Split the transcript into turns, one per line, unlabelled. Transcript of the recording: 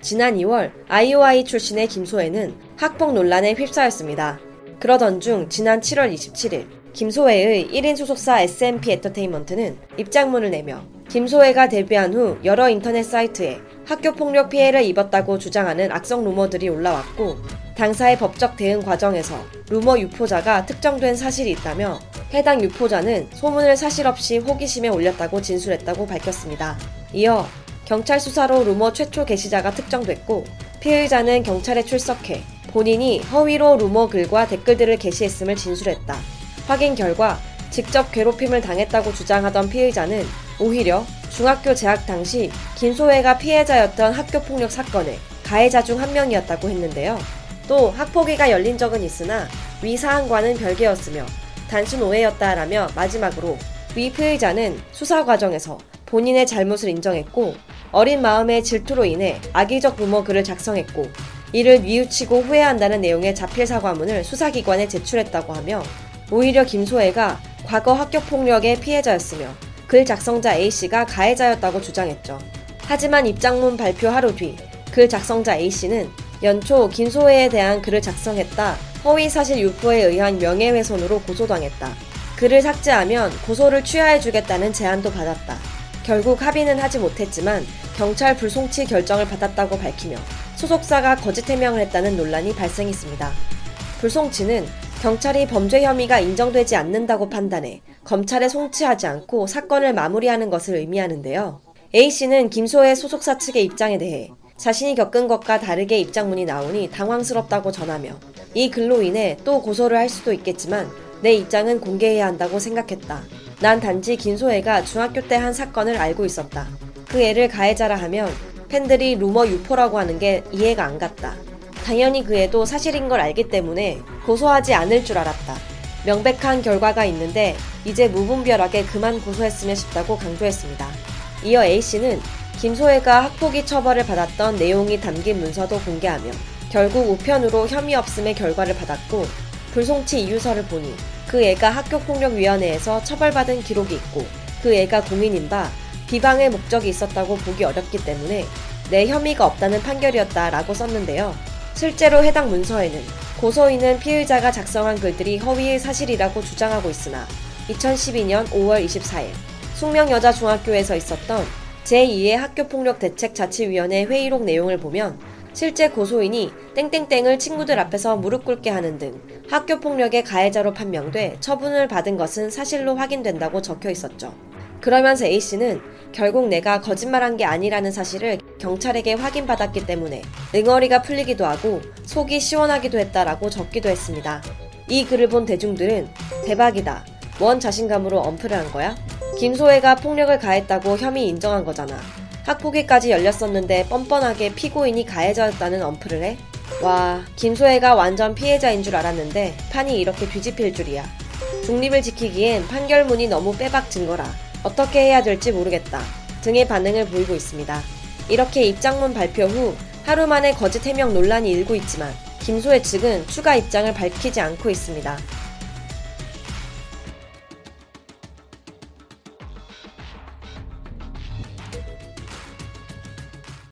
지난 2월 IOI 출신의 김소혜는 학폭 논란에 휩싸였습니다. 그러던 중 지난 7월 27일 김소혜의 1인 소속사 SMP 엔터테인먼트는 입장문을 내며 김소혜가 데뷔한 후 여러 인터넷 사이트에 학교 폭력 피해를 입었다고 주장하는 악성 루머들이 올라왔고 당사의 법적 대응 과정에서 루머 유포자가 특정된 사실이 있다며 해당 유포자는 소문을 사실 없이 호기심에 올렸다고 진술했다고 밝혔습니다. 이어 경찰 수사로 루머 최초 게시자가 특정됐고 피의자는 경찰에 출석해 본인이 허위로 루머 글과 댓글들을 게시했음을 진술했다. 확인 결과 직접 괴롭힘을 당했다고 주장하던 피의자는 오히려 중학교 재학 당시 김소혜가 피해자였던 학교폭력 사건의 가해자 중 한 명이었다고 했는데요. 또 학폭위가 열린 적은 있으나 위 사안과는 별개였으며 단순 오해였다라며 마지막으로 위 피의자는 수사 과정에서 본인의 잘못을 인정했고 어린 마음의 질투로 인해 악의적 루머 글을 작성했고 이를 뉘우치고 후회한다는 내용의 자필 사과문을 수사기관에 제출했다고 하며 오히려 김소혜가 과거 학교폭력의 피해자였으며 글 작성자 A씨가 가해자였다고 주장했죠. 하지만 입장문 발표 하루 뒤 글 작성자 A씨는 연초 김소혜에 대한 글을 작성했다 허위 사실 유포에 의한 명예훼손으로 고소당했다. 글을 삭제하면 고소를 취하해주겠다는 제안도 받았다. 결국 합의는 하지 못했지만 경찰 불송치 결정을 받았다고 밝히며 소속사가 거짓 해명을 했다는 논란이 발생했습니다. 불송치는 경찰이 범죄 혐의가 인정되지 않는다고 판단해 검찰에 송치하지 않고 사건을 마무리하는 것을 의미하는데요. A씨는 김소혜 소속사 측의 입장에 대해 자신이 겪은 것과 다르게 입장문이 나오니 당황스럽다고 전하며 이 글로 인해 또 고소를 할 수도 있겠지만 내 입장은 공개해야 한다고 생각했다. 난 단지 김소혜가 중학교 때 한 사건을 알고 있었다. 그 애를 가해자라 하면 팬들이 루머 유포라고 하는 게 이해가 안 갔다. 당연히 그 애도 사실인 걸 알기 때문에 고소하지 않을 줄 알았다. 명백한 결과가 있는데 이제 무분별하게 그만 고소했으면 싶다고 강조했습니다. 이어 A씨는 김소혜가 학폭위 처벌을 받았던 내용이 담긴 문서도 공개하며 결국 우편으로 혐의 없음의 결과를 받았고 불송치 이유서를 보니 그 애가 학교폭력위원회에서 처벌받은 기록이 있고 그 애가 공인인 바 비방의 목적이 있었다고 보기 어렵기 때문에 내 혐의가 없다는 판결이었다라고 썼는데요. 실제로 해당 문서에는 고소인은 피의자가 작성한 글들이 허위의 사실이라고 주장하고 있으나 2012년 5월 24일 숙명여자중학교에서 있었던 제2의 학교폭력대책자치위원회 회의록 내용을 보면 실제 고소인이 땡땡땡을 친구들 앞에서 무릎 꿇게 하는 등 학교 폭력의 가해자로 판명돼 처분을 받은 것은 사실로 확인된다고 적혀 있었죠. 그러면서 A씨는 결국 내가 거짓말한 게 아니라는 사실을 경찰에게 확인받았기 때문에 응어리가 풀리기도 하고 속이 시원하기도 했다라고 적기도 했습니다. 이 글을 본 대중들은 대박이다. 뭔 자신감으로 엄플을 한 거야? 김소혜가 폭력을 가했다고 혐의 인정한 거잖아. 학폭위까지 열렸었는데 뻔뻔하게 피고인이 가해자였다는 엄플을 해? 와, 김소혜가 완전 피해자인 줄 알았는데 판이 이렇게 뒤집힐 줄이야. 중립을 지키기엔 판결문이 너무 빼박 증거라. 어떻게 해야 될지 모르겠다. 등의 반응을 보이고 있습니다. 이렇게 입장문 발표 후 하루 만에 거짓 해명 논란이 일고 있지만 김소혜 측은 추가 입장을 밝히지 않고 있습니다.